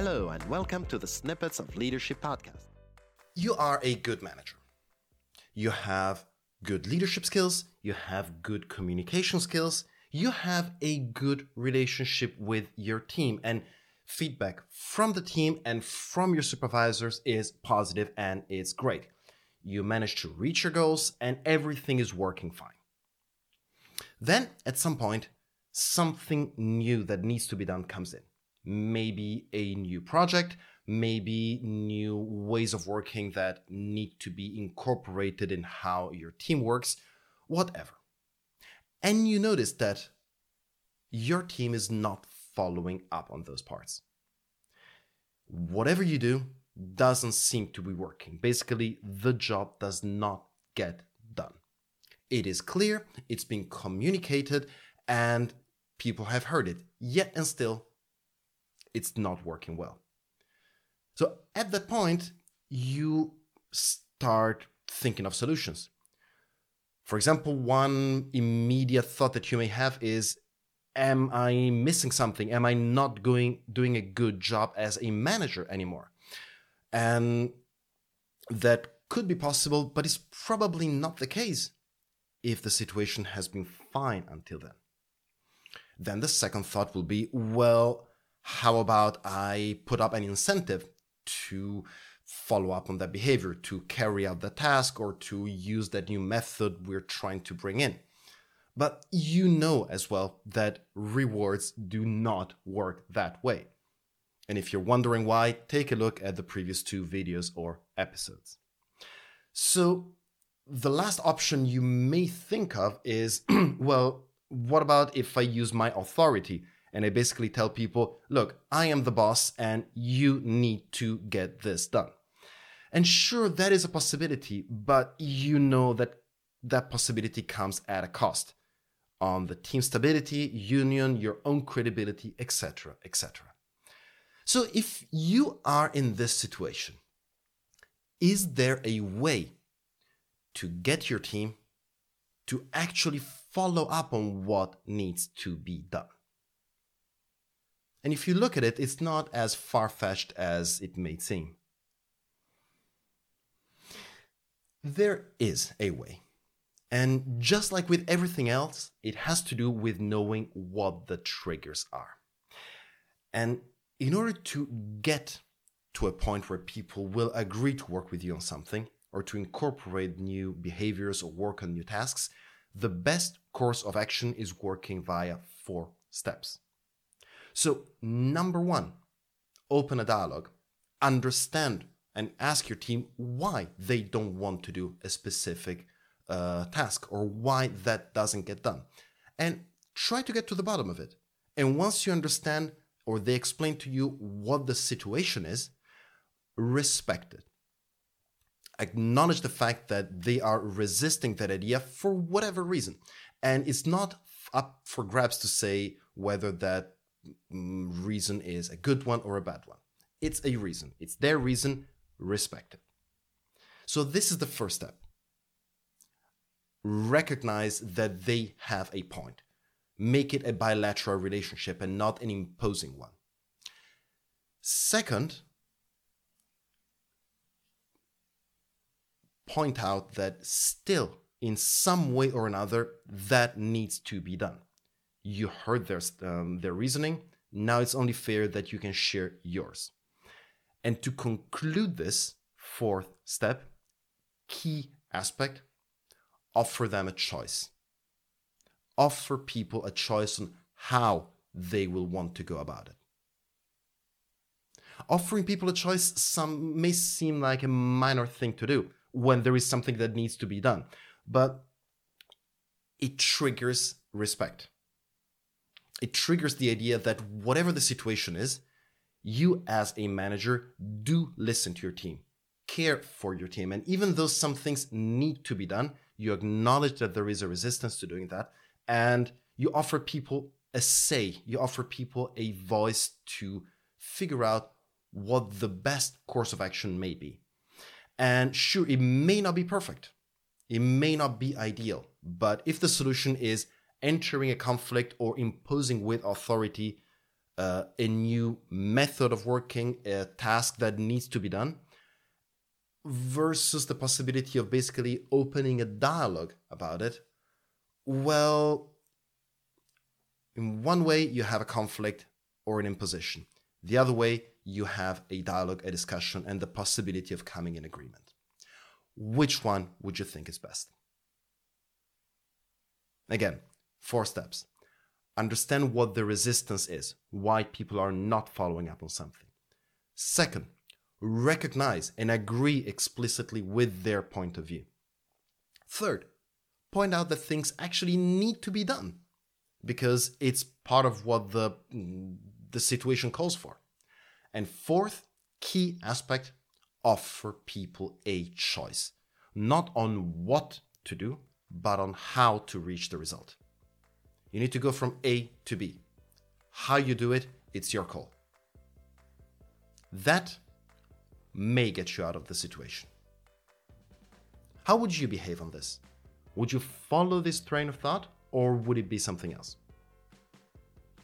Hello, and welcome to the Snippets of Leadership podcast. You are a good manager. You have good leadership skills, you have good communication skills, you have a good relationship with your team, and feedback from the team and from your supervisors is positive and it's great. You manage to reach your goals, and everything is working fine. Then, at some point, something new that needs to be done comes in. Maybe a new project, maybe new ways of working that need to be incorporated in how your team works, whatever. And you notice that your team is not following up on those parts. Whatever you do doesn't seem to be working. Basically, the job does not get done. It is clear, it's been communicated, and people have heard it, yet and still, it's not working well. So at that point, you start thinking of solutions. For example, one immediate thought that you may have is Am I missing something? Am I not going, doing a good job as a manager anymore? And that could be possible, but it's probably not the case if the situation has been fine until then. Then the second thought will be well, how about I put up an incentive to follow up on that behavior, to carry out the task, or to use that new method we're trying to bring in? But you know as well that rewards do not work that way. And if you're wondering why, take a look at the previous two videos or episodes. So, the last option you may think of is well, what about if I use my authority and I basically tell people, look, I am the boss and you need to get this done? And sure, that is a possibility, but you know that that possibility comes at a cost on the team stability, union, your own credibility, etc., etc. So if you are in this situation, is there a way to get your team to actually follow up on what needs to be done? And if you look at it, it's not as far fetched as it may seem. There is a way. And just like with everything else, it has to do with knowing what the triggers are. And in order to get to a point where people will agree to work with you on something or to incorporate new behaviors or work on new tasks, the best course of action is working via four steps. So, number one, open a dialogue, understand and ask your team why they don't want to do a specific uh, task or why that doesn't get done. And try to get to the bottom of it. And once you understand or they explain to you what the situation is, respect it. Acknowledge the fact that they are resisting that idea for whatever reason. And it's not up for grabs to say whether that Mm, reason is a good one or a bad one. It's a reason, it's their reason, respect it. So, this is the first step recognize that they have a point. Make it a bilateral relationship and not an imposing one. Second, point out that still, in some way or another, that needs to be done. You heard their, um, their reasoning. Now it's only fair that you can share yours. And to conclude this fourth step, key aspect offer them a choice. Offer people a choice on how they will want to go about it. Offering people a choice some may seem like a minor thing to do when there is something that needs to be done, but it triggers respect. It triggers the idea that whatever the situation is, you as a manager do listen to your team, care for your team, and even though some things need to be done, you acknowledge that there is a resistance to doing that, and you offer people a say, you offer people a voice to figure out what the best course of action may be. And sure, it may not be perfect, it may not be ideal, but if the solution is entering a conflict or imposing with authority uh, a new method of working, a task that needs to be done, versus the possibility of basically opening a dialogue about it, well, in one way, you have a conflict or an imposition. The other way, you have a dialogue, a discussion, and the possibility of coming in agreement. Which one would you think is best? Again, four steps. Understand what the resistance is, why people are not following up on something. Second, recognize and agree explicitly with their point of view. Third, point out that things actually need to be done because it's part of what the, the situation calls for. And fourth, key aspect offer people a choice, not on what to do, but on how to reach the result. You need to go from A to B. How you do it, it's your call. That may get you out of the situation. How would you behave on this? Would you follow this train of thought or would it be something else?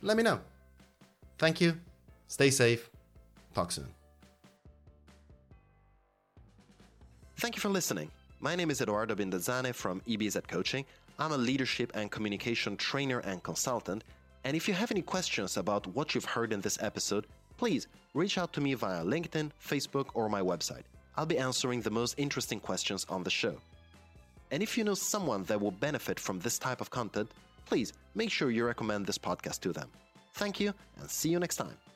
Let me know. Thank you. Stay safe. Talk soon. Thank you for listening. My name is Eduardo Bindazane from EBZ Coaching. I'm a leadership and communication trainer and consultant. And if you have any questions about what you've heard in this episode, please reach out to me via LinkedIn, Facebook, or my website. I'll be answering the most interesting questions on the show. And if you know someone that will benefit from this type of content, please make sure you recommend this podcast to them. Thank you, and see you next time.